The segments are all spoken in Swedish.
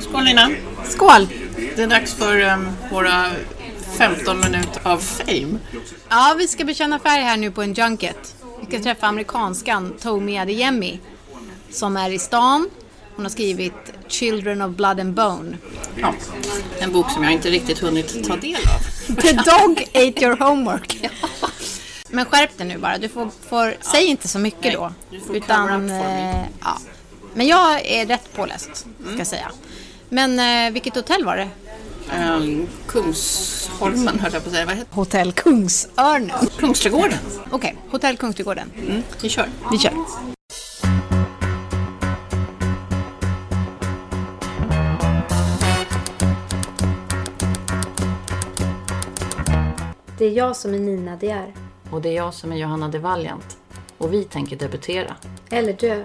Skål Lina! Skål! Det är dags för um, våra 15 minuter av fame. Ja, vi ska bekänna färg här nu på en junket. Vi ska träffa amerikanskan Tomi Adeyemi som är i stan. Hon har skrivit Children of Blood and Bone. Ja, en bok som jag inte riktigt hunnit ta del av. The dog ate your homework. Men skärp dig nu bara. Du får, får säg inte så mycket Nej, då. du får cover up for me. eh, ja. Men jag är rätt påläst, ska jag säga. Men eh, vilket hotell var det? Um, Kungsholmen höll jag på att säga. Vad heter Hotell Kungsörnen. Kungsträdgården. Okej, Hotell Kungsträdgården. Mm, vi kör. Vi kör. Det är jag som är Nina De är. Och det är jag som är Johanna de Valiant. Och vi tänker debutera. Eller dö.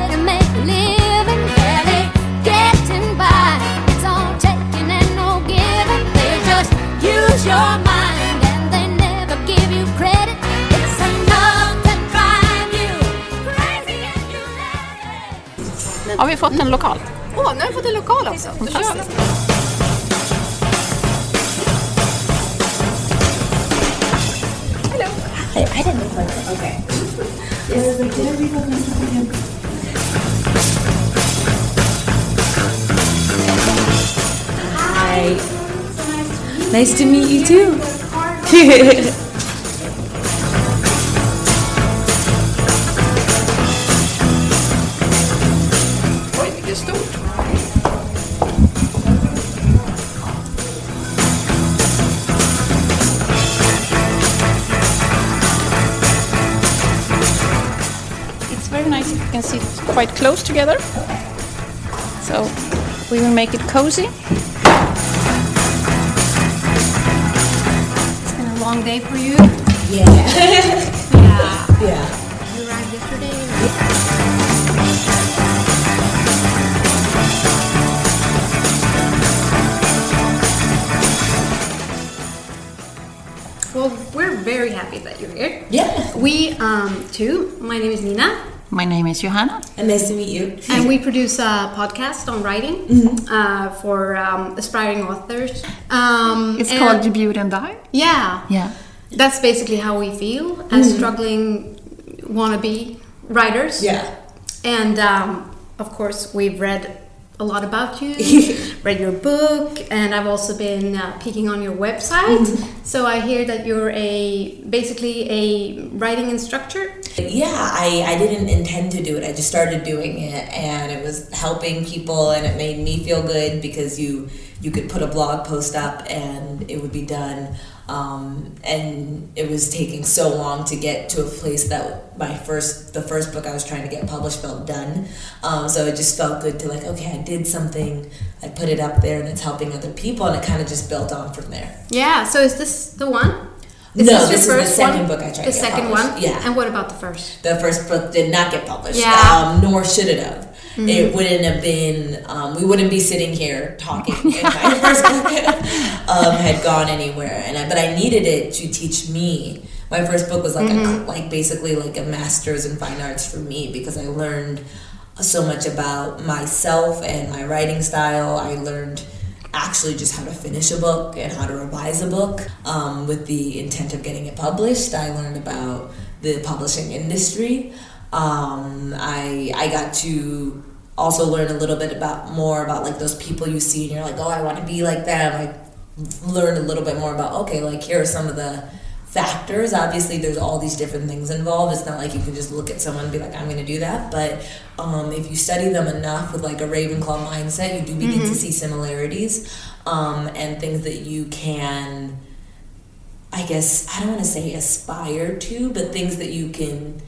Har vi fått en lokal? Åh, nu har vi fått en lokal också. Fantastiskt. Hi. Nice to meet you too. quite close together. So we will make it cozy. It's been a long day for you. Yeah. Yeah. Yeah. You arrived yesterday. Well, we're very happy that you're here. Yeah. We, um, too, my name is Nina, My name is Johanna. And nice to meet you. and we produce a podcast on writing Mm-hmm. uh, for um, aspiring authors. Um, It's and- called Debut and Die. Yeah. Yeah. That's basically how we feel as struggling wannabe writers. Yeah. And um, of course, we've read a lot about you, read your book, and I've also been uh, peeking on your website. So I hear that you're a basically a writing instructor. Yeah, I, I didn't intend to do it. I just started doing it and it was helping people and it made me feel good because you you could put a blog post up and it would be done. Um, and it was taking so long to get to a place that my first the first book I was trying to get published felt done. Um, so it just felt good to like, okay, I did something, I put it up there and it's helping other people and it kind of just built on from there. Yeah. So is this the one? No, your this is the second one? book I tried The to get second published. one. Yeah. And what about the first? the first book did not get published, Yeah. Um, nor should it have. It wouldn't have been. Um, we wouldn't be sitting here talking if my first book um, had gone anywhere. And I, but I needed it to teach me. My first book was like Mm-hmm. a, like basically like a master's in fine arts for me because I learned so much about myself and my writing style. I learned actually just how to finish a book and how to revise a book um, with the intent of getting it published. I learned about the publishing industry. Um, I I got to also learn a little bit about more about like those people you see and you're like, oh, I want to be like them. I learned a little bit more about okay, like here are some of the factors. Obviously, there's all these different things involved. It's not like you can just look at someone and be like, I'm going to do that. But um, if you study them enough with like a Ravenclaw mindset, you do begin to see similarities um, and things that you can, I guess, I don't want to say aspire to, but things that you can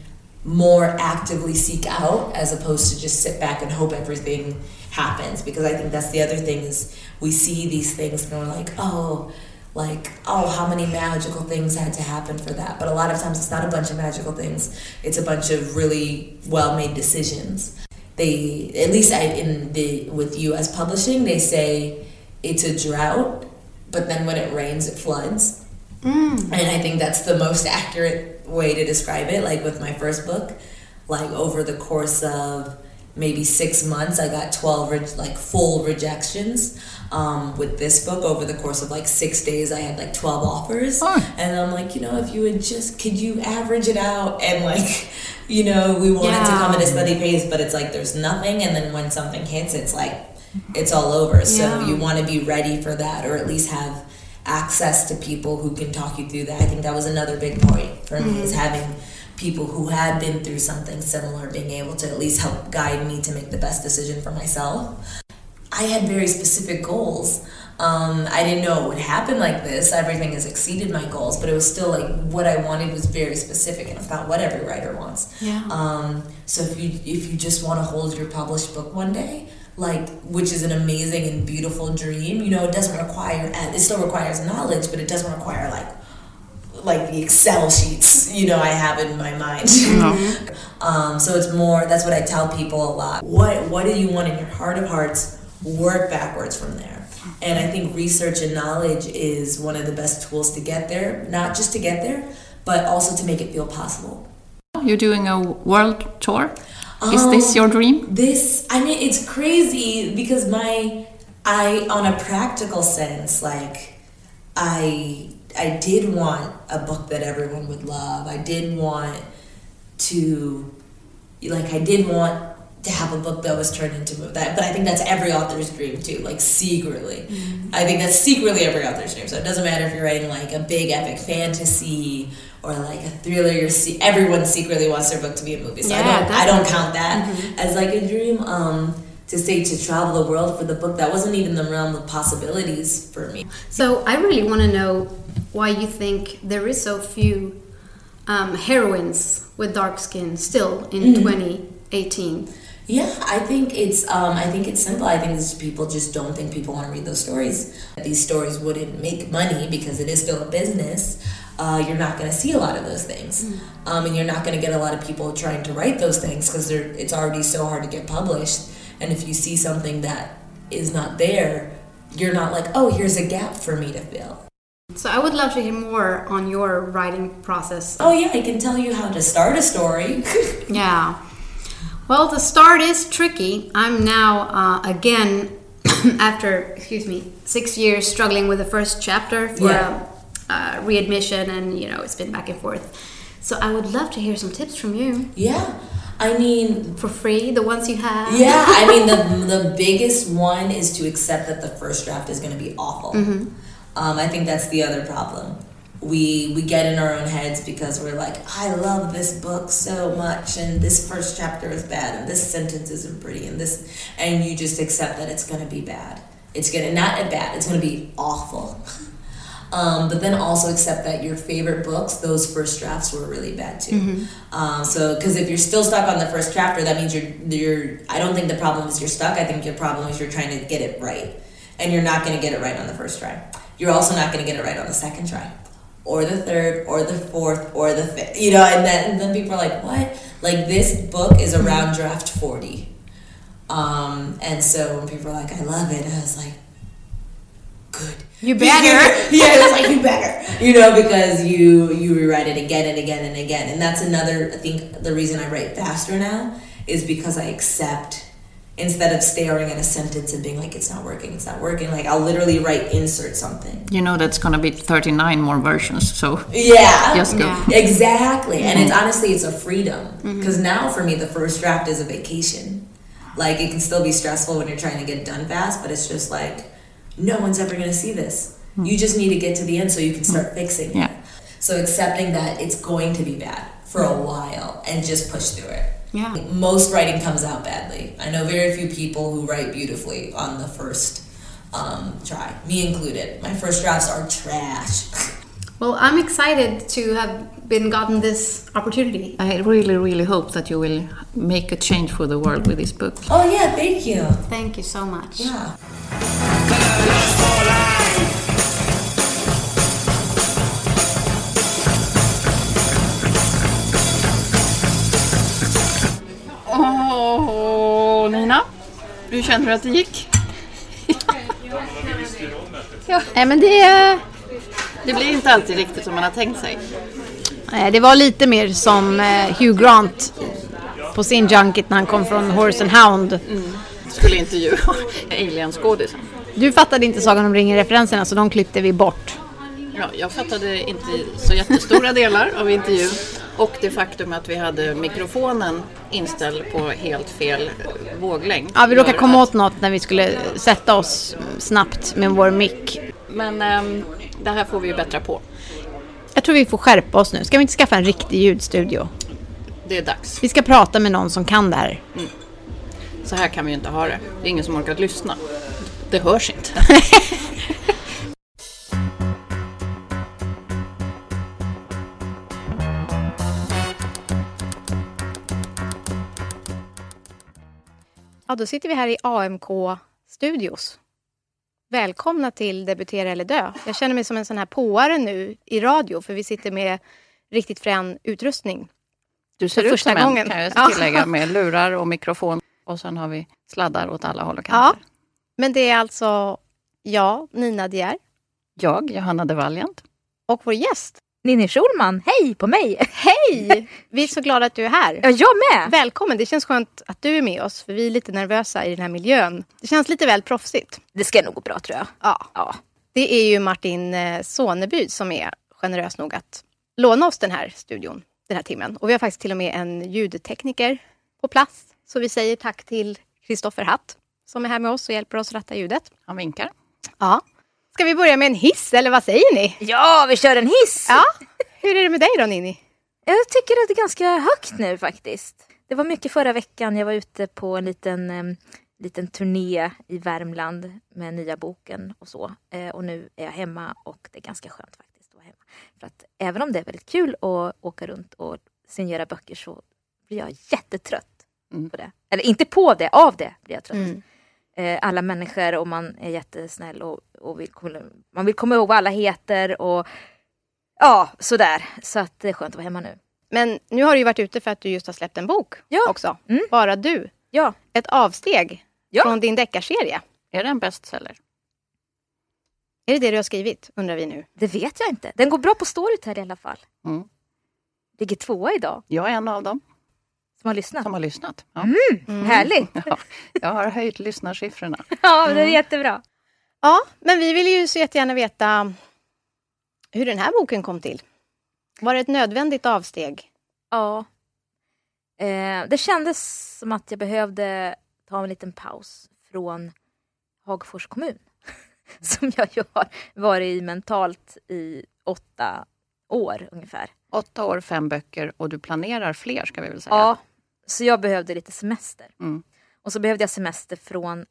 more actively seek out as opposed to just sit back and hope everything happens because i think that's the other thing is we see these things and we're like oh like, oh, how many magical things had to happen for that. But a lot of times it's not a bunch of magical things, it's a bunch of really well made decisions. They, at least I, in the, with US publishing, they say it's a drought, but then when it rains, it floods. Mm. And I think that's the most accurate way to describe it. Like with my first book, like over the course of maybe six months, I got 12 re- like full rejections. Um, with this book, over the course of like six days, I had like 12 offers. Oh. And I'm like, you know, if you would just, could you average it out? And like, you know, we wanted to come at a steady pace, but it's like there's nothing. And then when something hits, it's like, it's all over. So Yeah. you want to be ready for that or at least have access to people who can talk you through that. I think that was another big point for me is having people who had been through something similar being able to at least help guide me to make the best decision for myself. I had very specific goals. Um, I didn't know it would happen like this. Everything has exceeded my goals, but it was still like what I wanted was very specific, and it's not what every writer wants. Yeah. Um, so if you if you just want to hold your published book one day, like which is an amazing and beautiful dream, you know, it doesn't require it still requires knowledge, but it doesn't require like like the Excel sheets, you know, I have in my mind. um, so it's more that's what I tell people a lot. What what do you want in your heart of hearts? Work backwards from there. And I think research and knowledge is one of the best tools to get there, not just to get there, but also to make it feel possible. You're doing a world tour. Is this Um, your dream? This, I mean, it's crazy because my, I, on a practical sense, like, I, I did want a book that everyone would love. I did want to, like, I did want to have a book that was turned into a movie. that. But I think that's every author's dream too, like secretly. I think that's secretly every author's dream. So it doesn't matter if you're writing like a big epic fantasy or like a thriller. You're se- everyone secretly wants their book to be a movie. So I Yeah, don't, I don't count that as like a dream. Um, to say to travel the world for the book that wasn't even the realm of possibilities for me. So I really want to know why you think there is so few um, heroines with dark skin still in 2018. Yeah, I think it's um, I think it's simple. I think it's people just don't think people want to read those stories. These stories wouldn't make money because it is still a business. Uh, you're not going to see a lot of those things, um, and you're not going to get a lot of people trying to write those things because it's already so hard to get published. And if you see something that is not there, you're not like, oh, here's a gap for me to fill. So I would love to hear more on your writing process. Oh yeah, I can tell you how to start a story. Yeah. Well, the start is tricky. I'm now uh, again after excuse me six years struggling with the first chapter for Yeah. Uh, readmission, and you know it's been back and forth. So I would love to hear some tips from you yeah, I mean, for free, the ones you have. Yeah, I mean the the biggest one is to accept that the first draft is going to be awful. Um, I think that's the other problem. We we get in our own heads because we're like, I love this book so much, and this first chapter is bad, and this sentence isn't pretty, and this, and you just accept that it's going to be bad. It's gonna not bad. It's going to be awful. Um, but then also accept that your favorite books, those first drafts were really bad too. Um, so, because if you're still stuck on the first chapter, that means you're you're. I don't think the problem is you're stuck. I think your problem is you're trying to get it right, and you're not going to get it right on the first try. You're also not going to get it right on the second try, or the third, or the fourth, or the fifth. You know, and then and then people are like, "What? Like this book is around draft 40. Um, and so when people are like, "I love it," I was like, "Good." You better. yeah, it's like you better, you know, because you you rewrite it again and again and again, and that's another. I think the reason I write faster now is because I accept instead of staring at a sentence and being like it's not working, it's not working. Like I'll literally write insert something. You know that's going to be 39 more versions, so Yeah, just go. Yeah. exactly. And it's mm-hmm. honestly it's a freedom mm-hmm. because now for me the first draft is a vacation. Like it can still be stressful when you're trying to get done fast, but it's just like no one's ever going to see this. Hmm. You just need to get to the end so you can start hmm. fixing it. Yeah. So accepting that it's going to be bad for a hmm. while and just push through it. Yeah. Most writing comes out badly. I know very few people who write beautifully on the first um, try, me included. My first drafts are trash. Well, I'm excited to have been gotten this opportunity. I really, really hope that you will make a change for the world with this book. oh yeah, thank you. Thank you so much. Yeah. Nina. Hur känner du att det gick? ja. Nej, men det... Det blir inte alltid riktigt som man har tänkt sig. Nej, det var lite mer som eh, Hugh Grant på sin junket när han kom från Horse and Hound. Mm. Skulle intervjua alienskådisen. Du fattade inte Sagan om ringen-referenserna så de klippte vi bort. Ja, jag fattade inte så jättestora delar av intervjun och det faktum att vi hade mikrofonen inställd på helt fel våglängd. Ja, vi råkade komma att- åt något när vi skulle sätta oss snabbt med vår mick. Men ehm, det här får vi ju bättra på. Jag tror vi får skärpa oss nu. Ska vi inte skaffa en riktig ljudstudio? Det är dags. Vi ska prata med någon som kan det här. Så här kan vi ju inte ha det. Det är ingen som orkat lyssna. Det hörs inte. Ja, då sitter vi här i AMK Studios. Välkomna till Debutera eller dö. Jag känner mig som en sån här påare nu i radio för vi sitter med riktigt frän utrustning. Du ser För ut första som en, gången. kan jag Ja. tillägga, med lurar och mikrofon. Och sen har vi sladdar åt alla håll och kanter. Men det är alltså jag, Nina De Geer, Jag, Johanna de Valiant. och vår gäst. Ninni Schulman, hej på mig! Hej! Vi är så glada att du är här. Ja, jag med! Välkommen! Det känns skönt att du är med oss för vi är lite nervösa i den här miljön. Det känns lite väl proffsigt. Det ska nog gå bra tror jag. Ja. Ja. Det är ju Martin eh, Soneby som är generös nog att låna oss den här studion den här timmen. Och vi har faktiskt till och med en ljudtekniker på plats. Så vi säger tack till Kristoffer Hatt som är här med oss och hjälper oss ratta ljudet. Han vinkar. Ja. Ska vi börja med en hiss eller vad säger ni? Ja, vi kör en hiss! Ja. Hur är det med dig då Ninni? Jag tycker att det är ganska högt nu faktiskt. Det var mycket förra veckan. Jag var ute på en liten, em, liten turné i Värmland med nya boken och så. Eh, och nu är jag hemma och det är ganska skönt faktiskt att vara hemma. För att även om det är väldigt kul att åka runt och signera böcker så blir jag jättetrött Mm. på det. Eller inte på det, av det blir jag trött. Mm. Eh, alla människor och man är jättesnäll och, och vill, komma- man vill komma ihåg vad alla heter och ja, sådär. Så att det är skönt att vara hemma nu. Men nu har du ju varit ute för att du just har släppt en bok Ja. också. Mm. Bara du. Ja, Ett avsteg Ja. från din deckarserie. Är det en bestseller? Är det det du har skrivit undrar vi nu. det vet jag inte. Den går bra på Storytel i alla fall. Mm. Ligger tvåa idag, Jag är en av dem som har lyssnat. som har lyssnat. Ja. Mm. Härligt! Ja, jag har höjt lyssnarsiffrorna. Ja, det är jättebra. Ja, men vi vill ju så jättegärna veta hur den här boken kom till. Var det ett nödvändigt avsteg? Ja. Eh, det kändes som att jag behövde ta en liten paus från Hagfors kommun. som jag ju har varit i mentalt i åtta år ungefär. Åtta år, fem böcker och du planerar fler ska vi väl säga. Ja, så jag behövde lite semester. Mm. Och så behövde jag semester från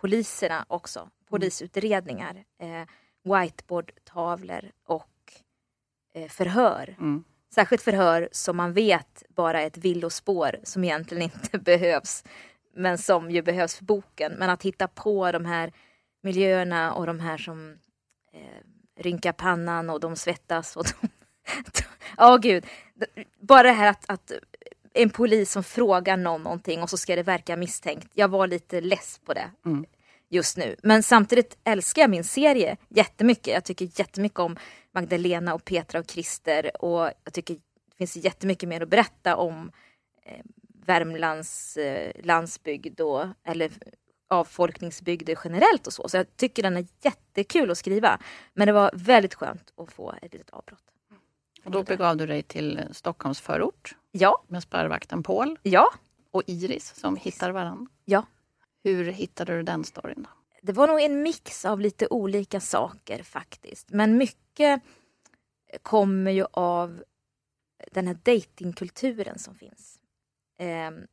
poliserna också. Polisutredningar, eh, whiteboardtavlor och eh, förhör. Mm. Särskilt förhör som man vet bara är ett villospår som egentligen inte behövs. Men som ju behövs för boken. Men att hitta på de här miljöerna och de här som eh, rynkar pannan och de svettas. och de... Ja, gud. Bara det här att, att en polis som frågar någon någonting och så ska det verka misstänkt. Jag var lite less på det Mm. just nu. Men samtidigt älskar jag min serie jättemycket. Jag tycker jättemycket om Magdalena och Petra och Christer och jag tycker det finns jättemycket mer att berätta om eh, Värmlands eh, landsbygd och, eller avfolkningsbygder generellt och så. Så jag tycker den är jättekul att skriva. Men det var väldigt skönt att få ett litet avbrott. Och då begav du dig till Stockholms förort Ja, med spärrvakten Paul ja, och Iris som hittar varandra. ja. Hur hittade du den storyn? Då? Det var nog en mix av lite olika saker faktiskt. Men mycket kommer ju av den här datingkulturen som finns. Ehm,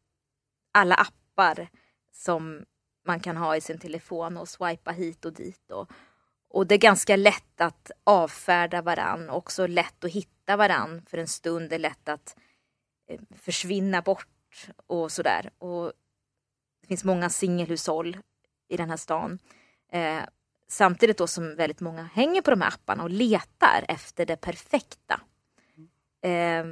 alla appar som man kan ha i sin telefon och swipa hit och dit. Och, och det är ganska lätt att avfärda varann. Också lätt att hitta varann för en stund. Det är lätt att Eh, försvinna bort och sådär. Och det finns många singelhushåll i den här stan. Eh, samtidigt då som väldigt många hänger på de här apparna och letar efter det perfekta. Eh,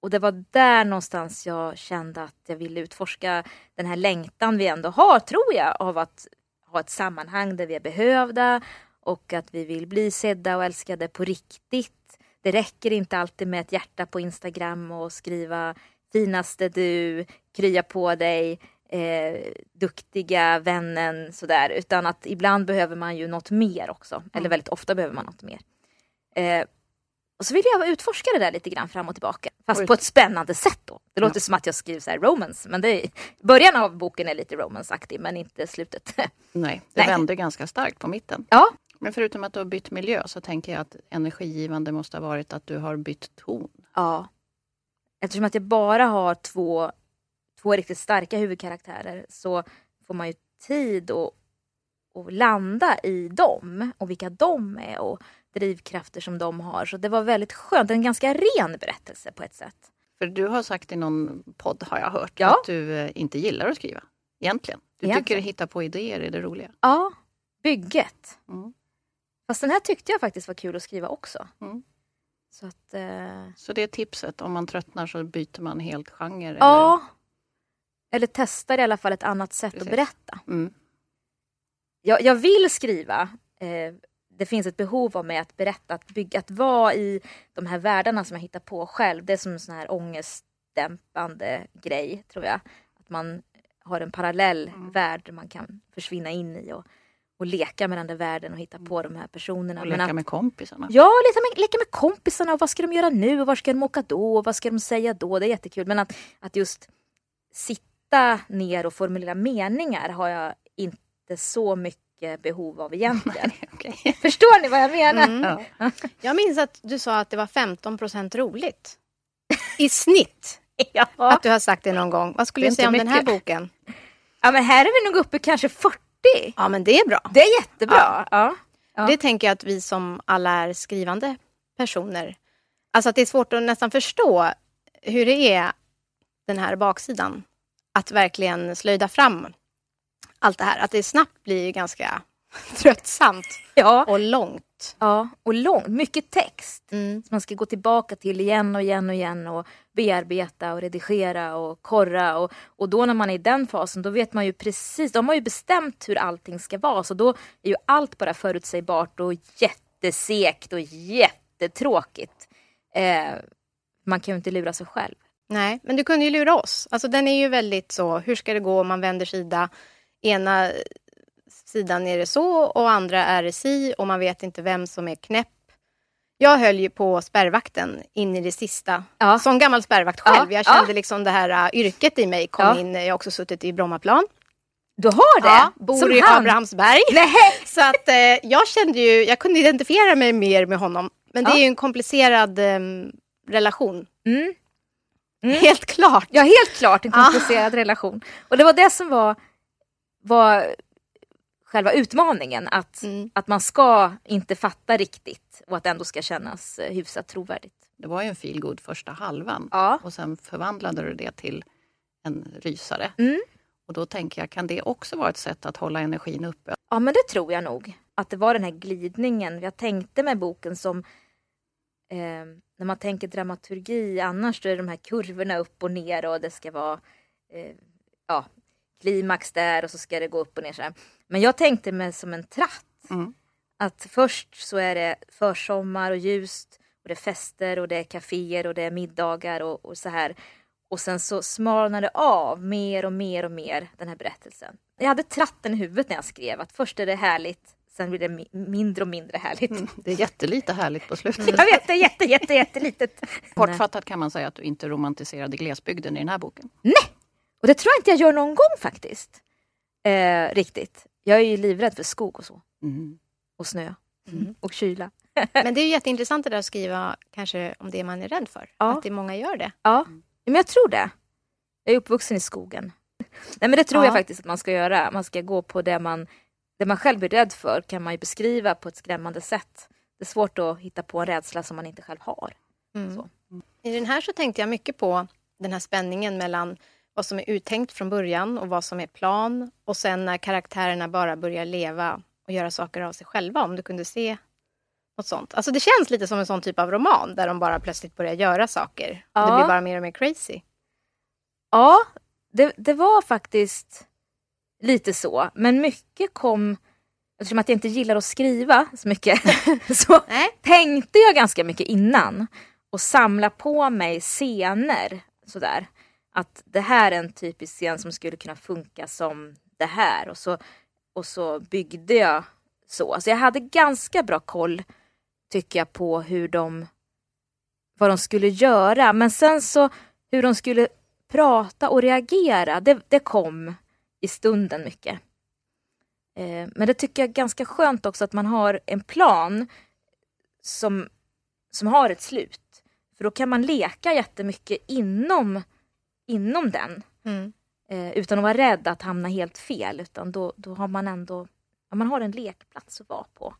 och det var där någonstans jag kände att jag ville utforska den här längtan vi ändå har, tror jag, av att ha ett sammanhang där vi är behövda och att vi vill bli sedda och älskade på riktigt. Det räcker inte alltid med ett hjärta på Instagram och skriva finaste du, krya på dig, eh, duktiga vännen sådär. Utan att ibland behöver man ju något mer också. Eller väldigt ofta behöver man något mer. Eh, och så vill jag utforska det där lite grann fram och tillbaka. Fast Oj. på ett spännande sätt då. Det låter som att jag skriver så här romance. Men det är, början av boken är lite romanceaktig men inte slutet. Nej, det Nej. vände ganska starkt på mitten. ja, Men förutom att du har bytt miljö så tänker jag att energigivande måste ha varit att du har bytt ton. Ja. Eftersom att jag bara har två, två riktigt starka huvudkaraktärer så får man ju tid att, att landa i dem och vilka de är och drivkrafter som de har. Så det var väldigt skönt. En ganska ren berättelse på ett sätt. För du har sagt i någon podd, har jag hört, Ja. att du eh, inte gillar att skriva. Egentligen. Du Egentligen. tycker att hitta på idéer är det roliga. Ja, bygget. Mm. Fast den här tyckte jag faktiskt var kul att skriva också. Mm. Så att... Eh, Så det är tipset, om man tröttnar så byter man helt genre? ja. Eller testar i alla fall ett annat sätt Precis. att berätta. Eller? Mm. jag, jag vill skriva. Eh, det finns ett behov av mig att berätta, att bygga, att vara i de här världarna som jag hittar på själv. Det är som en sån här ångestdämpande grej, tror jag. Att man har en parallell Mm. värld man kan försvinna in i och, och leka med den där världen och hitta på de här personerna. Och Men leka att, med kompisarna. Ja, leka med, leka med kompisarna och vad ska de göra nu och var ska de åka då och vad ska de säga då? Det är jättekul. Men att, att just sitta ner och formulera meningar har jag inte så mycket behov av egentligen. Okej. Förstår ni vad jag menar? Ja. Jag minns att du sa att det var 15% roligt. I snitt. Ja. Att du har sagt det någon gång. Vad skulle du säga om inte den här mycket. boken? ja, men här är vi nog uppe kanske 40. Ja, men det är bra. Det är jättebra. Ja. Ja. Det tänker jag att vi som alla är skrivande personer, alltså att det är svårt att nästan förstå hur det är den här baksidan. Att verkligen slöjda fram allt det här. Att det snabbt blir ganska tröttsamt Ja. och långt. Ja, och långt. Mycket text. Mm. som man ska gå tillbaka till igen och igen och igen och bearbeta och redigera och korra. Och, och då när man är i den fasen då vet man ju precis, de har ju bestämt hur allting ska vara så då är ju allt bara förutsägbart och jättesekt och jättetråkigt. Eh, man kan ju inte lura sig själv. Nej, men du kunde ju lura oss. Alltså den är ju väldigt så, hur ska det gå om man vänder sida? Ena sidan är det så och andra är det si och man vet inte vem som är knäpp. Jag höll ju på spärrvakten in i det sista. Ja. Som gammal spärrvakt själv. Ja, Jag kände ja. liksom det här uh, yrket i mig kom Ja. in. Jag har också suttit i Brommaplan. Du har det? Ja, bor Som i han. Abrahamsberg. Nej. Så att eh, jag kände ju, jag kunde identifiera mig mer med honom. Men det Ja. är ju en komplicerad em, relation. Mm. Helt klart. Ja, helt klart en Ah. komplicerad relation. Och det var det som var, var själva utmaningen. Att, Mm. att man ska inte fatta riktigt och att det ändå ska kännas eh, hyfsat trovärdigt. Det var ju en feelgood första halvan Ja. och sen förvandlade du det till en rysare. Mm. Och då tänker jag, kan det också vara ett sätt att hålla energin uppe? Ja, men det tror jag nog. Att det var den här glidningen. Jag tänkte med boken som eh, när man tänker dramaturgi annars då är det de här kurvorna upp och ner och det ska vara eh, ja, klimax där och så ska det gå upp och ner så här. Men jag tänkte mig som en tratt. Mm. Att först så är det försommar och ljust och det är fester och det är kaféer och det är middagar och, och så här. Och sen så smalnar det av mer och mer och mer den här berättelsen. Jag hade tratten i huvudet när jag skrev att först är det härligt, sen blir det mi- mindre och mindre härligt. Mm. Det är jättelite härligt på slutet. Jag vet, det är jätte, jätte, jättelitet. Kortfattat kan man säga att du inte romantiserade glesbygden i den här boken. Och det tror jag inte jag gör någon gång faktiskt. Eh, riktigt. Jag är ju livrädd för skog och så. Mm. Och snö. Och kyla. Men det är ju jätteintressant det där att skriva kanske om det man är rädd för. Ja. Att det många gör det. Ja, men jag tror det. Jag är uppvuxen i skogen. Nej men det tror Ja. jag faktiskt att man ska göra. Man ska gå på det man, det man själv är rädd för kan man ju beskriva på ett skrämmande sätt. Det är svårt att hitta på en rädsla som man inte själv har. Mm. Så. I den här så tänkte jag mycket på den här spänningen mellan vad som är uttänkt från början och vad som är plan. Och sen när karaktärerna bara börjar leva och göra saker av sig själva. Om du kunde se Något sånt. Alltså det känns lite som en sån typ av roman där de bara plötsligt börjar göra saker. Ja. Och det blir bara mer och mer crazy. Ja, det, det var faktiskt lite så. Men mycket kom, eftersom att jag inte gillar att skriva så mycket, så Nej. tänkte jag ganska mycket innan. Och samla på mig scener sådär. Att det här är en typisk scen som skulle kunna funka som det här. Och så, och så byggde jag så. Så jag hade ganska bra koll, tycker jag, på hur de vad de skulle göra. Men sen så hur de skulle prata och reagera, det, det kom i stunden mycket. Eh, men det tycker jag är ganska skönt också att man har en plan som, som har ett slut. För då kan man leka jättemycket inom, inom den. Mm. Eh, utan att vara rädd att hamna helt fel. Utan då, då har man ändå ja, man har en lekplats att vara på.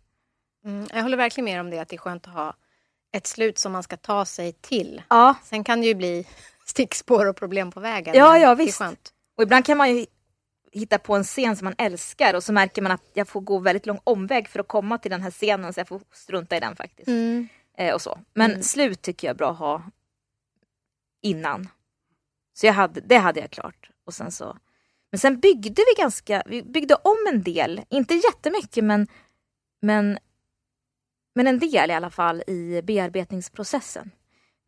Mm. Jag håller verkligen med om det, att det är skönt att ha ett slut som man ska ta sig till. Ja, Sen kan det ju bli stickspår och problem på vägen. Ja, ja, visst. Och ibland kan man ju hitta på en scen som man älskar och så märker man att jag får gå väldigt lång omväg för att komma till den här scenen så jag får strunta i den faktiskt. Mm. Eh, och så. Men Mm. slut tycker jag är bra att ha innan. Så jag hade, det hade jag klart. Och sen så, men sen byggde vi ganska, vi byggde om en del, inte jättemycket men, men, men en del i alla fall i bearbetningsprocessen.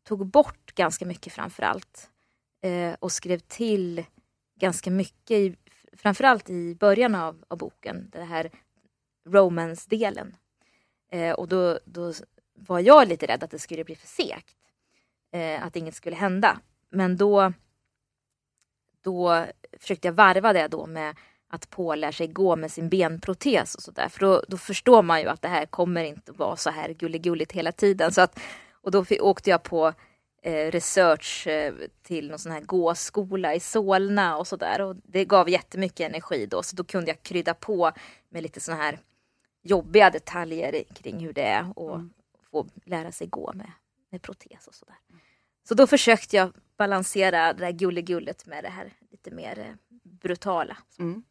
Tog bort ganska mycket framför allt. Eh, och skrev till ganska mycket, i, framförallt i början av, av boken, den här romance-delen. Eh, och då, då var jag lite rädd att det skulle bli för segt. Eh, att inget skulle hända. Men då, då försökte jag varva det då med att Paul lär sig gå med sin benprotes och sådär. För då, då förstår man ju att det här kommer inte att vara så här gulligulligt hela tiden. Så att, och då åkte jag på eh, research eh, till någon sån här gåskola i Solna och sådär. Och det gav jättemycket energi då. Så då kunde jag krydda på med lite såna här jobbiga detaljer kring hur det är och få lära sig gå med, med protes och sådär. Så då försökte jag balansera det där gulligullet med det här lite mer eh, brutala. Mm.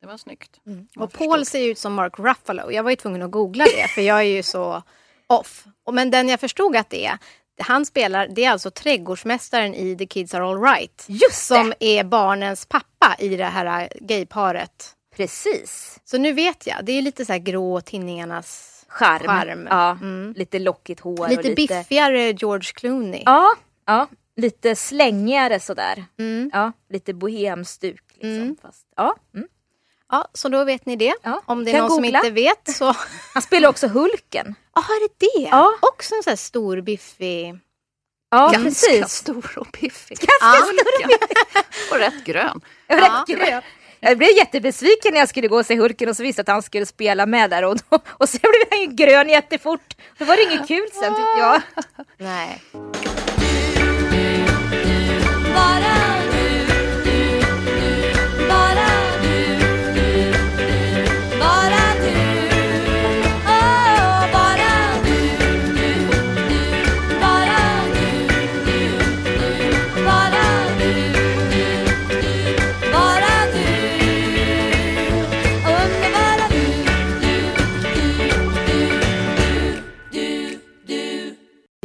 Det var snyggt. Och Paul ser ju ut som Mark Ruffalo. Jag var ju tvungen att googla det, för jag är ju så off. Men den jag förstod att det är, han spelar, det är alltså trädgårdsmästaren i The Kids Are Alright. Just Som det! är barnens pappa i det här gayparet. Precis! Så nu vet jag, det är lite så här grå tinningarnas Charm. Charm. Ja, Mm. Lite lockigt hår. lite, och lite biffigare George Clooney. Ja, ja, lite slängigare sådär. Mm. Ja, lite bohemstuk. Liksom, Mm. fast, ja. Mm. Ja, så då vet ni det. Ja, Om det är kan någon som googla. inte vet så... Han spelar också Hulken. Ja, är det det? Ja. Också en sån här stor biffig... Ja, Ganska precis. stor och piffig. Ja. Och rätt grön. Ja. räcker det jag blev jättebesviken när jag skulle gå och se Hulken och så visste jag att han skulle spela med där och, då, och sen blev han ju grön jättefort. Då var det inget kul sen tyckte jag. Nej.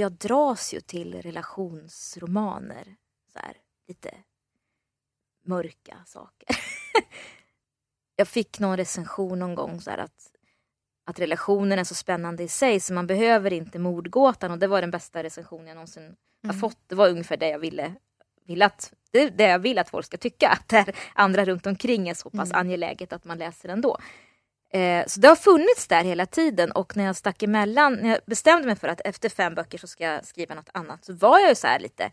Jag dras ju till relationsromaner. Så här, lite mörka saker. jag fick någon recension någon gång så att, att relationen är så spännande i sig så man behöver inte mordgåtan och det var den bästa recensionen jag någonsin har fått. Det var ungefär det jag ville, ville att, det det jag vill att folk ska tycka. Att det andra runt omkring är så pass angeläget att man läser ändå. Eh, så det har funnits där hela tiden och när jag stack emellan, när jag bestämde mig för att efter fem böcker så ska jag skriva något annat så var jag ju så här lite,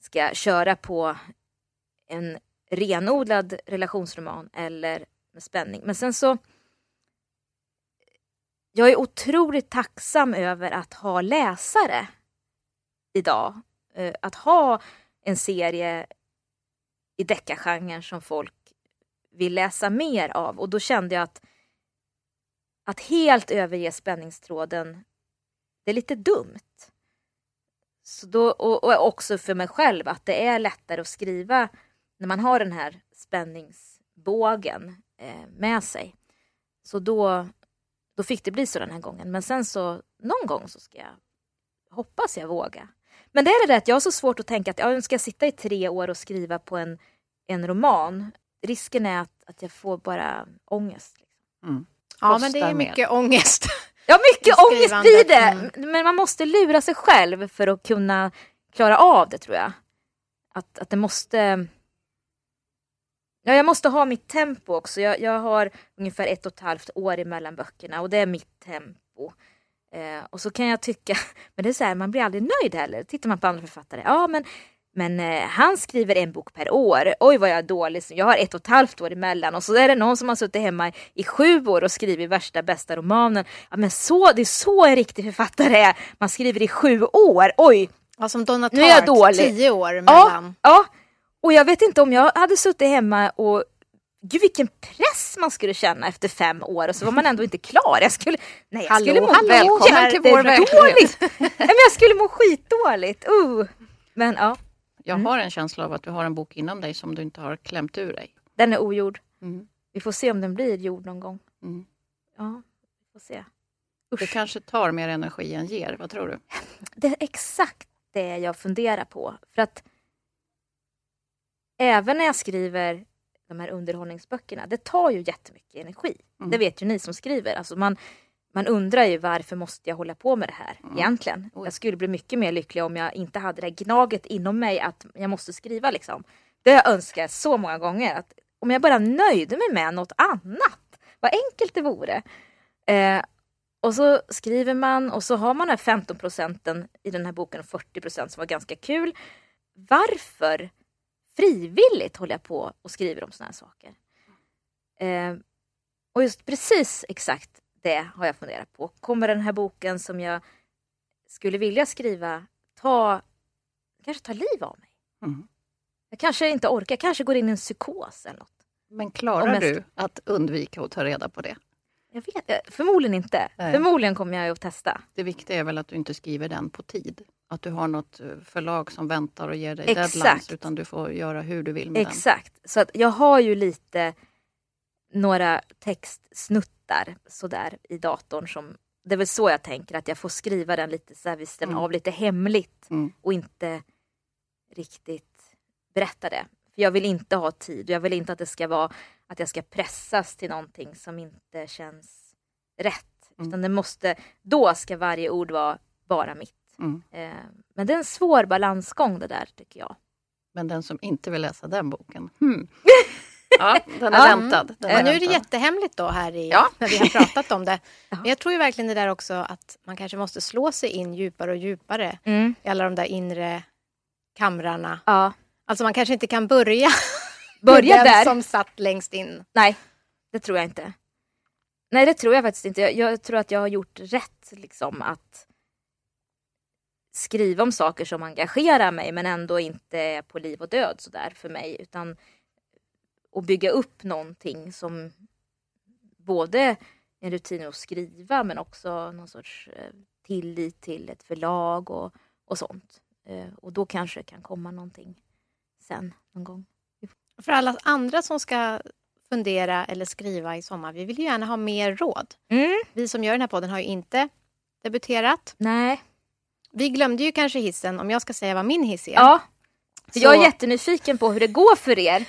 ska jag köra på en renodlad relationsroman eller med spänning. Men sen så jag är otroligt tacksam över att ha läsare idag. Eh, Att ha en serie i deckargenren som folk vill läsa mer av och då kände jag att att helt överge spänningstråden, det är lite dumt. Så då, och, och också för mig själv att det är lättare att skriva när man har den här spänningsbågen eh, med sig. Så då, då fick det bli så den här gången. Men sen så någon gång så ska jag, hoppas jag våga. Men det är det där att jag har så svårt att tänka att jag ska sitta i tre år och skriva på en, en roman. Risken är att, att jag får bara ångest. Liksom. Mm. Ja, men det är mycket ångest. Ja, mycket ångest blir det. skrivandet, Men man måste lura sig själv för att kunna klara av det tror jag. Att, att det måste... Ja, jag måste ha mitt tempo också. Jag, jag har ungefär ett och ett halvt år emellan böckerna och det är mitt tempo. Eh, och så kan jag tycka, men det är så här, man blir aldrig nöjd heller. Tittar man på andra författare, ja men, men eh, han skriver en bok per år. Oj vad jag är dålig, jag har ett och ett halvt år emellan. Och så är det någon som har suttit hemma i, sju år och skrivit värsta bästa romanen. Ja men så, det är så en riktig författare är. Man skriver i sju år, oj. Ja, som Donna Nu är jag Tartt, dålig. tio år Ja, mellan. ja, och jag vet inte om jag hade suttit hemma och Gud vilken press man skulle känna efter fem år och så var man ändå inte klar. Jag skulle, nej, jag Hallå, skulle må hallå, välkommen till vår jättedåligt. nej, men jag skulle må skitdåligt. Uh. Men ja, Jag Mm. har en känsla av att du har en bok inom dig som du inte har klämt ur dig. den är ogjord. Mm. Vi får se om den blir gjord någon gång. Mm. Ja, vi får se. Det kanske tar mer energi än ger, vad tror du? Det är exakt det jag funderar på. För att även när jag skriver de här underhållningsböckerna, det tar ju jättemycket energi. Mm. Det vet ju ni som skriver. Alltså man, man undrar ju varför måste jag hålla på med det här Mm. egentligen? Oj. Jag skulle bli mycket mer lycklig om jag inte hade det här gnaget inom mig att jag måste skriva liksom. Det har jag önskat så många gånger. Att om jag bara nöjde mig med något annat. Vad enkelt det vore. Eh, och så skriver man och så har man den här 15 procenten i den här boken och 40 procent som var ganska kul. Varför frivilligt håller jag på och skriver om såna här saker? Eh, och just precis exakt det har jag funderat på. Kommer den här boken som jag skulle vilja skriva ta, kanske ta liv av mig? Mm. Jag kanske inte orkar, jag kanske går in i en psykos eller något. Men klarar jag du att undvika att ta reda på det? Jag vet eh, Förmodligen inte. Nej. Förmodligen kommer jag att testa. Det viktiga är väl att du inte skriver den på tid. Att du har något eh, förlag som väntar och ger dig Exakt. deadlines. Utan du får göra hur du vill med Exakt. Så att jag har ju lite några textsnuttar sådär i datorn som det är väl så jag tänker att jag får skriva den lite så här vid sidan Mm. av, lite hemligt Mm. och inte riktigt berätta det. För jag vill inte ha tid och jag vill inte att det ska vara att jag ska pressas till någonting som inte känns rätt. Mm. Utan det måste, då ska varje ord vara bara mitt. Mm. Eh, men det är en svår balansgång det där tycker jag. Men den som inte vill läsa den boken, hmm. Ja, den är väntad. Den Men nu är det väntad. jättehemligt då här i, Ja. när vi har pratat om det. Men jag tror ju verkligen det där också att man kanske måste slå sig in djupare och djupare i alla de där inre kamrarna. Ja. Alltså man kanske inte kan börja Börja den där. som satt längst in. Nej, det tror jag inte. Nej, det tror jag faktiskt inte. Jag, jag tror att jag har gjort rätt liksom att skriva om saker som engagerar mig men ändå inte är på liv och död sådär för mig utan att bygga upp någonting som både en rutin att skriva men också någon sorts eh, tillit till ett förlag och, och sånt. Eh, Och då kanske det kan komma någonting sen någon gång. För alla andra som ska fundera eller skriva i sommar, vi vill ju gärna ha mer råd. Mm. Vi som gör den här podden har ju inte debuterat. Nej. Vi glömde ju kanske hissen, om jag ska säga vad min hiss är. Ja, för Så- jag är jättenyfiken på hur det går för er.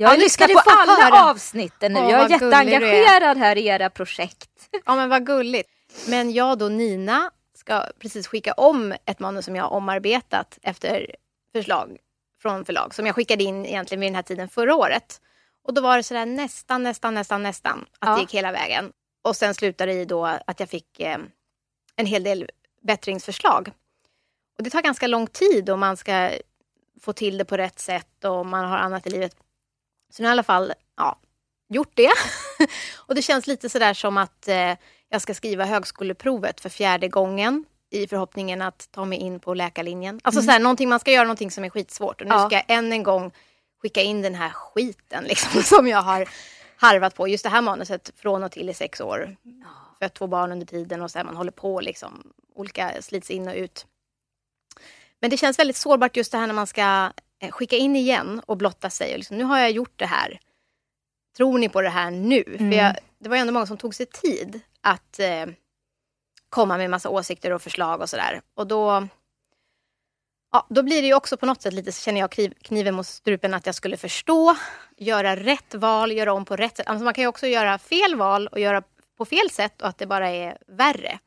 Jag har Ja, lyssnat på alla höra. avsnitten nu. Åh, jag är jätteengagerad här i era projekt. Ja men vad gulligt. Men jag då Nina ska precis skicka om ett manus som jag har omarbetat efter förslag från förlag som jag skickade in egentligen vid den här tiden förra året. Och då var det sådär nästan, nästan, nästan, nästan att Ja. det gick hela vägen. Och sen slutade det i då att jag fick eh, en hel del bättringsförslag. Och det tar ganska lång tid och man ska få till det på rätt sätt och man har annat i livet. Så nu har jag i alla fall ja, gjort det. och det känns lite sådär som att eh, jag ska skriva högskoleprovet för fjärde gången i förhoppningen att ta mig in på läkarlinjen. Alltså såhär, någonting, man ska göra någonting som är skitsvårt och nu Ja. ska jag än en gång skicka in den här skiten liksom, som jag har harvat på. Just det här manuset från och till i sex år. Fött två barn under tiden och så här, man håller på liksom. Olika slits in och ut. Men det känns väldigt sårbart just det här när man ska skicka in igen och blotta sig. Och liksom, nu har jag gjort det här. Tror ni på det här nu? Mm. För jag det var ändå många som tog sig tid att eh, komma med massa åsikter och förslag och sådär. Och då, ja, då blir det ju också på något sätt lite, känner jag, kniv, kniven mot strupen att jag skulle förstå, göra rätt val, göra om på rätt sätt. Alltså man kan ju också göra fel val och göra på fel sätt och att det bara är värre.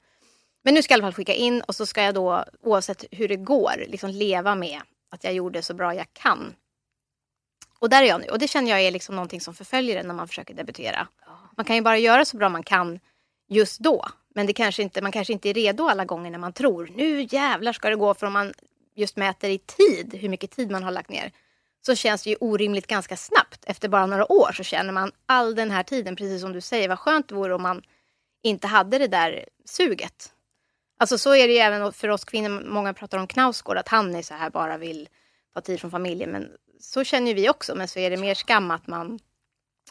Men nu ska jag i alla fall skicka in och så ska jag då, oavsett hur det går, liksom leva med att jag gjorde så bra jag kan. Och där är jag nu. Och det känner jag är liksom någonting som förföljer en när man försöker debutera. Man kan ju bara göra så bra man kan just då. Men det kanske inte, man kanske inte är redo alla gånger när man tror nu jävlar ska det gå. För om man just mäter i tid, hur mycket tid man har lagt ner, så känns det ju orimligt ganska snabbt. Efter bara några år så känner man all den här tiden, precis som du säger, vad skönt det vore om man inte hade det där suget. Alltså så är det ju även för oss kvinnor, många pratar om Knausgård, att han är så här bara vill ta tid från familjen. Men så känner ju vi också, men så är det mer skam att man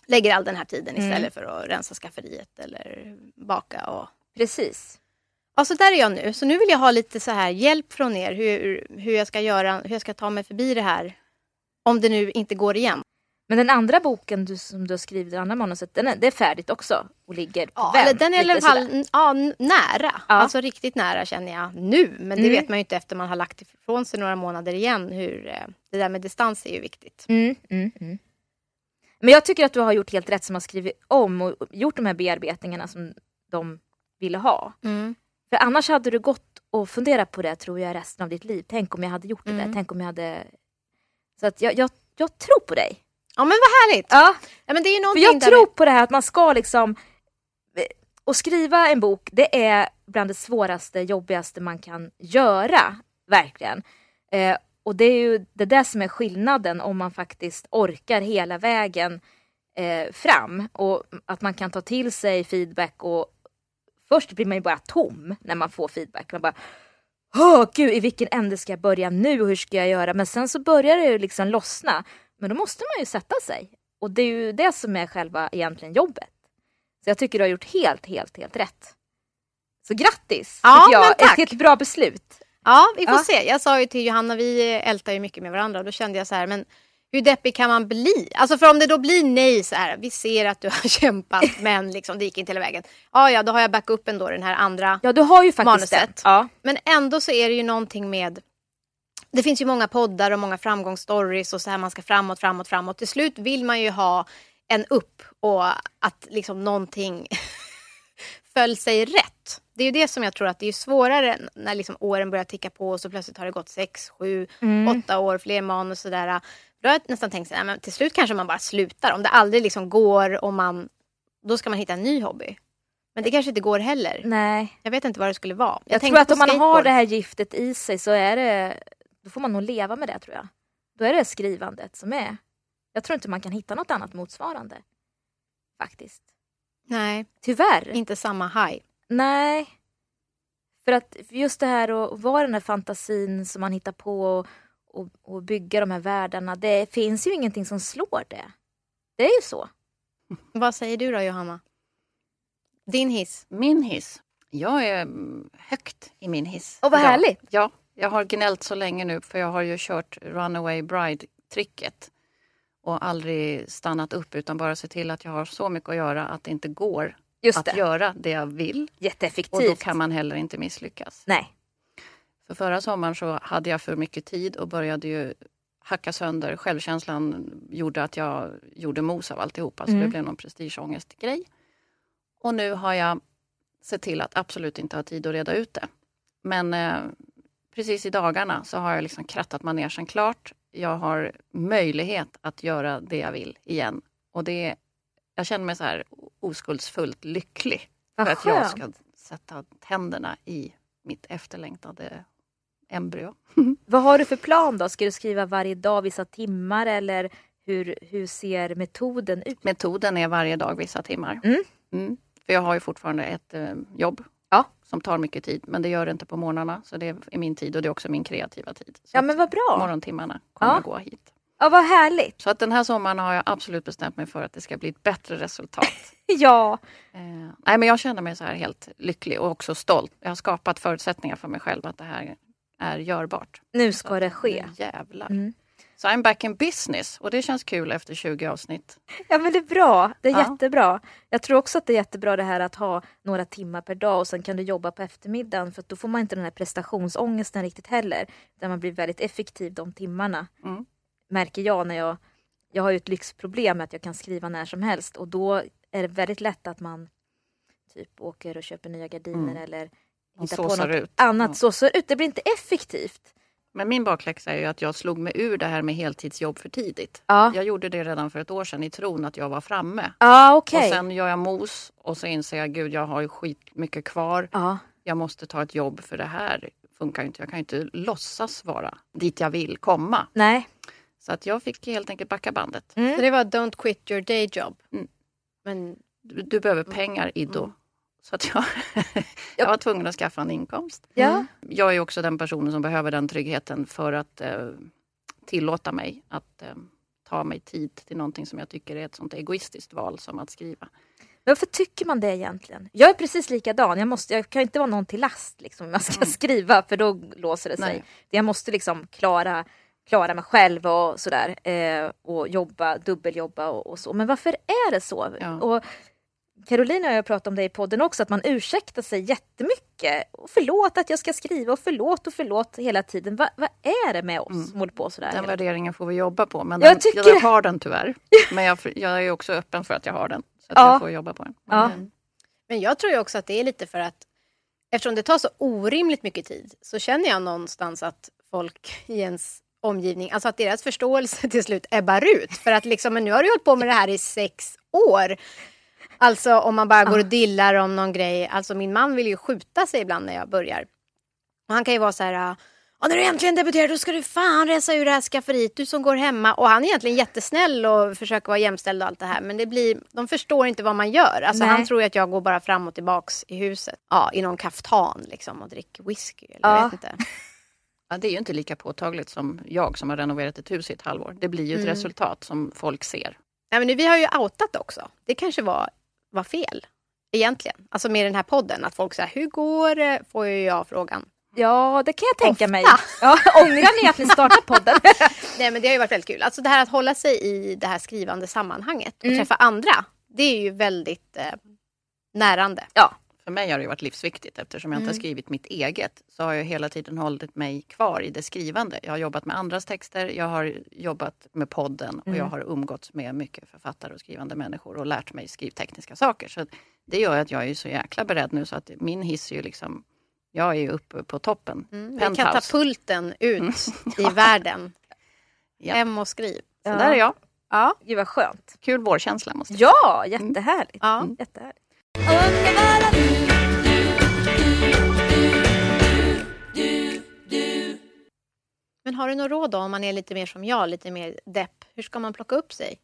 lägger all den här tiden Mm. istället för att rensa skafferiet eller baka. Och... Precis. Ja, så där är jag nu. Så nu vill jag ha lite så här hjälp från er hur, hur jag ska göra, hur jag ska ta mig förbi det här. Om det nu inte går igen. Men den andra boken du, som du har skrivit, det andra manuset, den är, det är färdigt också och ligger på Ja, vänt, den är i alla fall ja, nära. Ja. Alltså riktigt nära känner jag nu. Men det Mm. vet man ju inte efter man har lagt ifrån sig några månader igen. Hur, eh, det där med distans är ju viktigt. Mm, mm, mm. Men jag tycker att du har gjort helt rätt som har skrivit om och gjort de här bearbetningarna som de ville ha. För annars hade du gått och funderat på det tror jag resten av ditt liv. Tänk om jag hade gjort det Mm. där. Tänk om jag hade... Så att jag, jag, jag tror på dig. Ja men vad härligt! Ja, Ja, men det är för jag tror på det här att man ska liksom... Och skriva en bok, det är bland det svåraste, jobbigaste man kan göra. Verkligen. Eh, och det är ju det där som är skillnaden om man faktiskt orkar hela vägen eh, fram. Och att man kan ta till sig feedback och först blir man ju bara tom när man får feedback. Man bara Åh gud, i vilken ände ska jag börja nu och hur ska jag göra? Men sen så börjar det ju liksom lossna. Men då måste man ju sätta sig. Och det är ju det som är själva egentligen jobbet. Så jag tycker du har gjort helt, helt, helt rätt. Så grattis! Ja, jag. men tack. Ett, ett bra beslut. Ja, vi får Ja. se. Jag sa ju till Johanna, vi ältar ju mycket med varandra och då kände jag så här, men hur deppig kan man bli? Alltså för om det då blir nej så här, vi ser att du har kämpat men liksom det gick inte hela vägen. Ja, ja, då har jag backup ändå den här andra. Ja, du har ju faktiskt Manuset. det. Ja. Men ändå så är det ju någonting med det finns ju många poddar och många framgångsstories och så här man ska framåt, framåt, framåt. Till slut vill man ju ha en upp och att liksom någonting föll sig rätt. Det är ju det som jag tror att det är svårare när liksom åren börjar ticka på och så plötsligt har det gått sex, sju, åtta år, fler manus och sådär. Då har jag nästan tänkt så här, men till slut kanske man bara slutar. Om det aldrig liksom går och man, då ska man hitta en ny hobby. Men det kanske inte går heller. Nej. Jag vet inte vad det skulle vara. Jag, tänkte tror att om man har det här giftet i sig så är det, då får man nog leva med det tror jag. Då är det skrivandet som är. Jag tror inte man kan hitta något annat motsvarande. Faktiskt. Nej, Tyvärr. inte samma high. Nej. För att just det här att vara den här fantasin som man hittar på och, och, och bygga de här världarna. Det finns ju ingenting som slår det. Det är ju så. Vad säger du då Johanna? Din hiss? Min hiss. Jag är mm, högt i min hiss. Och vad idag. härligt. Ja, jag har gnällt så länge nu för jag har ju kört Runaway Bride-tricket och aldrig stannat upp utan bara sett till att jag har så mycket att göra att det inte går Just att det. göra det jag vill. Jätteeffektivt. Och då kan man heller inte misslyckas. Nej. För förra sommaren så hade jag för mycket tid och började ju hacka sönder. Självkänslan gjorde att jag gjorde mos av alltihopa. Så Mm. det blev någon prestigeångestgrej. Och nu har jag sett till att absolut inte ha tid att reda ut det. Men eh, precis i dagarna så har jag liksom krattat manegen klart. Jag har möjlighet att göra det jag vill igen. Och det, jag känner mig så här oskuldsfullt lycklig. Vad för att jag ska sätta tänderna i mitt efterlängtade embryo. Vad har du för plan då? Ska du skriva varje dag vissa timmar eller hur, hur ser metoden ut? Metoden är varje dag vissa timmar. Mm. Mm. För jag har ju fortfarande ett eh, jobb. Som tar mycket tid. Men det gör det inte på morgnarna. Så det är min tid och det är också min kreativa tid. Så Ja men vad bra. morgontimmarna kommer Ja. gå hit. Ja vad härligt. Så att den här sommaren har jag absolut bestämt mig för att det ska bli ett bättre resultat. Ja. eh, nej, men jag känner mig så här helt lycklig och också stolt. Jag har skapat förutsättningar för mig själv att det här är görbart. Nu ska det ske. Jävlar. Mm. Så I'm back in business och det känns kul efter 20 avsnitt. Ja men det är bra, det är Ja. jättebra. Jag tror också att det är jättebra det här att ha några timmar per dag och sen kan du jobba på eftermiddagen för då får man inte den här prestationsångesten riktigt heller. Där man blir väldigt effektiv de timmarna. Mm. Märker jag när jag, jag har ju ett lyxproblem med att jag kan skriva när som helst och då är det väldigt lätt att man typ åker och köper nya gardiner Mm. eller hittar på något ut. annat. Ja. Såsar ut, det blir inte effektivt. Men min bakläxa är ju att jag slog mig ur det här med heltidsjobb för tidigt. Ja, Jag gjorde det redan för ett år sedan i tron att jag var framme. ja okej. Och sen gör jag mos och så inser jag gud jag har ju skitmycket kvar. Ja. Jag måste ta ett jobb för det här funkar ju inte. Jag kan ju inte låtsas vara dit jag vill komma. Nej. Så att jag fick helt enkelt backa bandet. Mm. Så det var Don't quit your day job. Mm. Men Du, du behöver pengar Iddo. Så att jag, jag var tvungen att skaffa en inkomst. Ja. Jag är också den personen som behöver den tryggheten för att eh, tillåta mig att eh, ta mig tid till någonting som jag tycker är ett sånt egoistiskt val som att skriva. Varför tycker man det egentligen? Jag är precis likadan. Jag, måste, jag kan inte vara någon till last liksom, om jag ska skriva för då låser det sig. Nej. Jag måste liksom klara, klara mig själv och sådär. Eh, och jobba, dubbeljobba och, och så. Men varför är det så? Ja. Och Carolina och jag pratat om det i podden också, att man ursäktar sig jättemycket. Och förlåt att jag ska skriva och förlåt och förlåt hela tiden. Va, vad är det med oss som håller på sådär? Den hela- värderingen får vi jobba på. Men Jag den, tycker jag har den tyvärr. Men jag, jag är också öppen för att jag har den. Så att Ja. jag får jobba på den. Ja. Men, Men jag tror ju också att det är lite för att eftersom det tar så orimligt mycket tid så känner jag någonstans att folk i ens omgivning, alltså att deras förståelse till slut ebbar ut. För att liksom, men nu har du hållit på med det här i sex år. Alltså om man bara går och dillar om någon grej. Alltså min man vill ju skjuta sig ibland när jag börjar. Och han kan ju vara så här, ja när du äntligen debuterar då ska du fan resa ur det här skafferiet, du som går hemma. Och han är egentligen jättesnäll och försöker vara jämställd och allt det här. Men det blir, de förstår inte vad man gör. Alltså Nej. han tror ju att jag går bara fram och tillbaks i huset. Ja, i någon kaftan liksom och dricker whisky. Eller Ja. jag vet inte. ja, det är ju inte lika påtagligt som jag som har renoverat ett hus i ett halvår. Det blir ju ett resultat som folk ser. Nej, men nu, vi har ju outat också. Det kanske var, var fel egentligen. Alltså med den här podden. Att folk säger, hur går det? Får ju jag frågan. Ja, det kan jag tänka Ofta. mig. Ja, ångrar ni att ni startade podden? Nej men det har ju varit väldigt kul. Alltså det här att hålla sig i det här skrivande sammanhanget och Mm. träffa andra. Det är ju väldigt eh, närande. ja. För mig har det ju varit livsviktigt eftersom jag inte Mm. har skrivit mitt eget. Så har jag hela tiden hållit mig kvar i det skrivande. Jag har jobbat med andras texter, jag har jobbat med podden och Mm. jag har umgåtts med mycket författare och skrivande människor och lärt mig skrivtekniska saker. Så det gör att jag är så jäkla beredd nu så att min hiss är ju liksom, jag är ju uppe på toppen. Mm. Penthouse. Katapulten ut i världen. Ja. Hem och skriv. Så där är jag. Ja. Gud vad skönt. Kul vårkänsla måste jag Ja, jättehärligt. Ja. jättehärligt. Men har du något råd då om man är lite mer som jag, lite mer depp? Hur ska man plocka upp sig?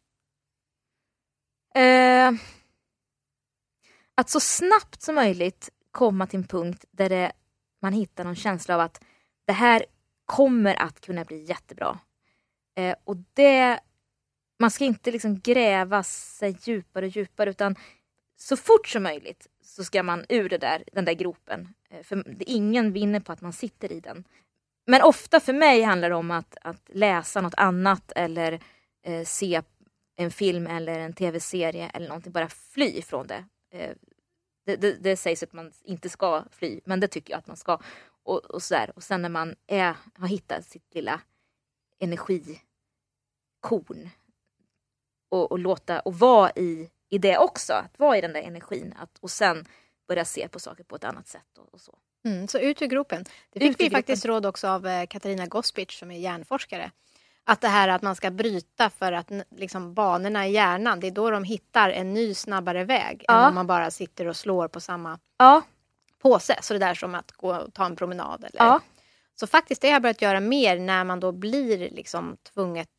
Eh, att så snabbt som möjligt komma till en punkt där det, man hittar någon känsla av att det här kommer att kunna bli jättebra. Eh, och det, man ska inte liksom gräva sig djupare och djupare utan så fort som möjligt så ska man ur det där, den där gropen. Eh, för ingen vinner på att man sitter i den. Men ofta för mig handlar det om att, att läsa något annat eller eh, se en film eller en tv-serie eller någonting, bara fly ifrån det. Eh, det, det. Det sägs att man inte ska fly, men det tycker jag att man ska. Och, och, sådär. och sen när man är, har hittat sitt lilla energikorn och, och låta och vara i, i det också, att vara i den där energin att, och sen börja se på saker på ett annat sätt. Och, och så. Mm, så ut ur gropen. Det fick vi faktiskt råd också av eh, Katarina Gospic som är hjärnforskare. Att det här att man ska bryta för att liksom, banorna i hjärnan, det är då de hittar en ny snabbare väg Ja. än om man bara sitter och slår på samma Ja, påse. Så det är där som att gå och ta en promenad. Eller... ja. Så faktiskt det har jag börjat göra mer när man då blir liksom tvunget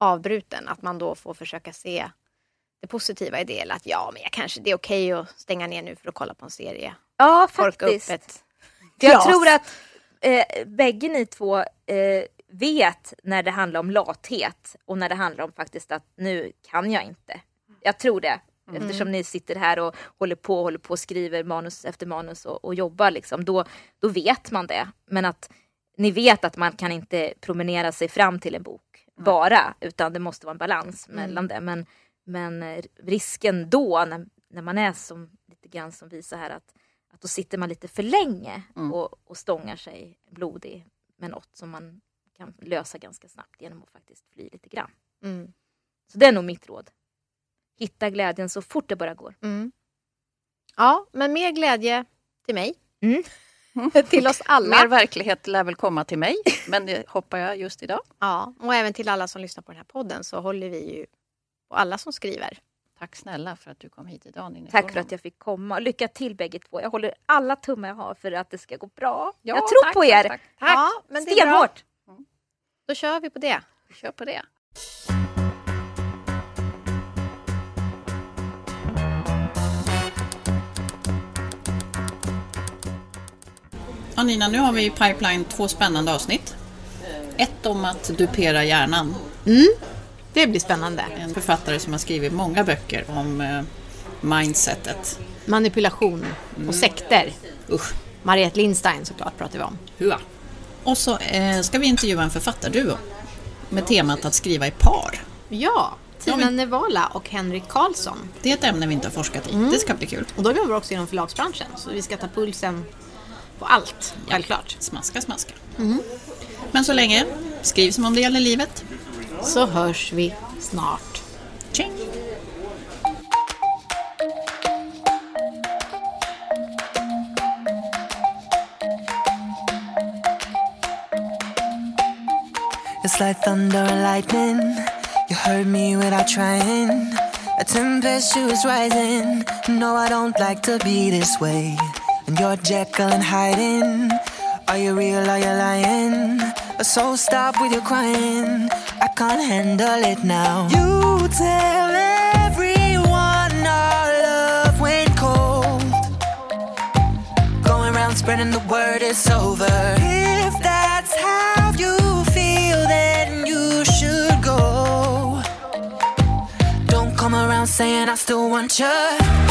avbruten. Att man då får försöka se det positiva i det. Eller att ja, men jag kanske, det är okej att stänga ner nu för att kolla på en serie. ja faktiskt. upp ett Jag glas. tror att eh, bägge ni två eh, vet när det handlar om lathet och när det handlar om faktiskt att nu kan jag inte. Jag tror det. Eftersom ni sitter här och håller på, håller på och skriver manus efter manus och, och jobbar liksom, då, då vet man det. Men att ni vet att man kan inte promenera sig fram till en bok. bara utan det måste vara en balans mellan det. Men, men risken då när, när man är som lite grann som visar här att, att då sitter man lite för länge och, och stångar sig blodig med något som man kan lösa ganska snabbt genom att faktiskt fly lite grann. Mm. Så det är nog mitt råd. Hitta glädjen så fort det bara går. Mm. Ja, men mer glädje till mig. Mm. till oss alla. Mer verklighet lär väl komma till mig, men det hoppar jag just idag. Ja, och även till alla som lyssnar på den här podden så håller vi ju på alla som skriver. Tack snälla för att du kom hit idag Ninni Tack för att jag fick komma. Lycka till bägge två. Jag håller alla tummar jag har för att det ska gå bra. Ja, jag tror tack, på er. Tack, tack. Ja, men det är bra. Stenhårt. Då kör vi på det. Kör på det. Ja, Nina, nu har vi i pipeline två spännande avsnitt. Ett om att dupera hjärnan. Det blir spännande. En författare som har skrivit många böcker om eh, mindsetet. Manipulation och sekter. Usch, Mariette Lindstein såklart pratar vi om. hua. Och så eh, ska vi intervjua en författarduo med temat att skriva i par. Ja, Tina Ja, men- Nevala och Henrik Karlsson. Det är ett ämne vi inte har forskat i. Det ska bli kul. Och de jobbar också inom förlagsbranschen så vi ska ta pulsen på allt, självklart. Smaska, smaska. Men så länge, skriv som om det gäller livet. Så hörs vi snart. Tjing! It's like thunder and lightning. You heard me without trying. A tempestuous rising. No, I don't like to be this way. And you're Jekyll and hiding. Are you real? Are you lying? So stop with your crying. I can't handle it now. You tell everyone our love went cold. Going around spreading the word it's over. If that's how you feel, then you should go. Don't come around saying I still want you.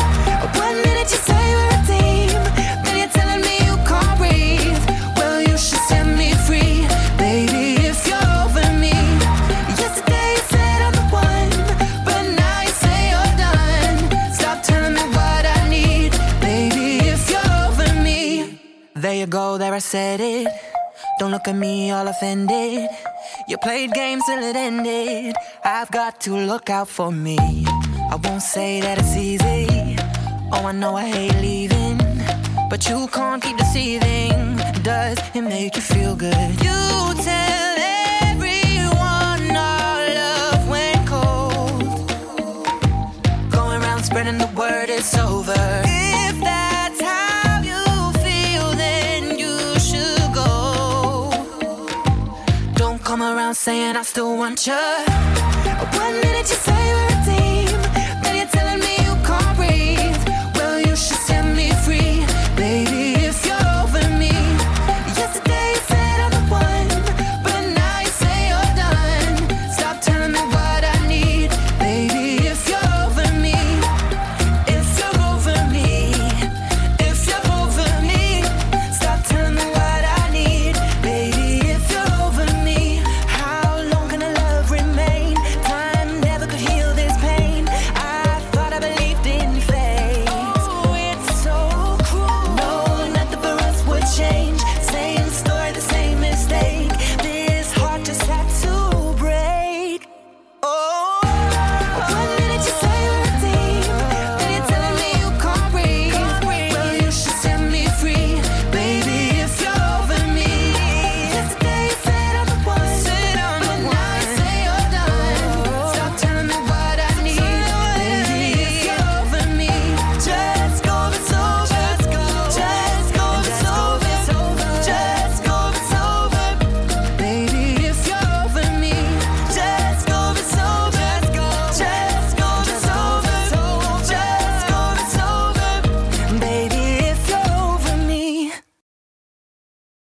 There you go, there I said it. Don't look at me all offended. You played games till it ended. I've got to look out for me. I won't say that it's easy. Oh, I know I hate leaving. But you can't keep deceiving. Does it make you feel good? You tell everyone our love went cold. Going around spreading the word it's over. Around saying I still want you. One minute you say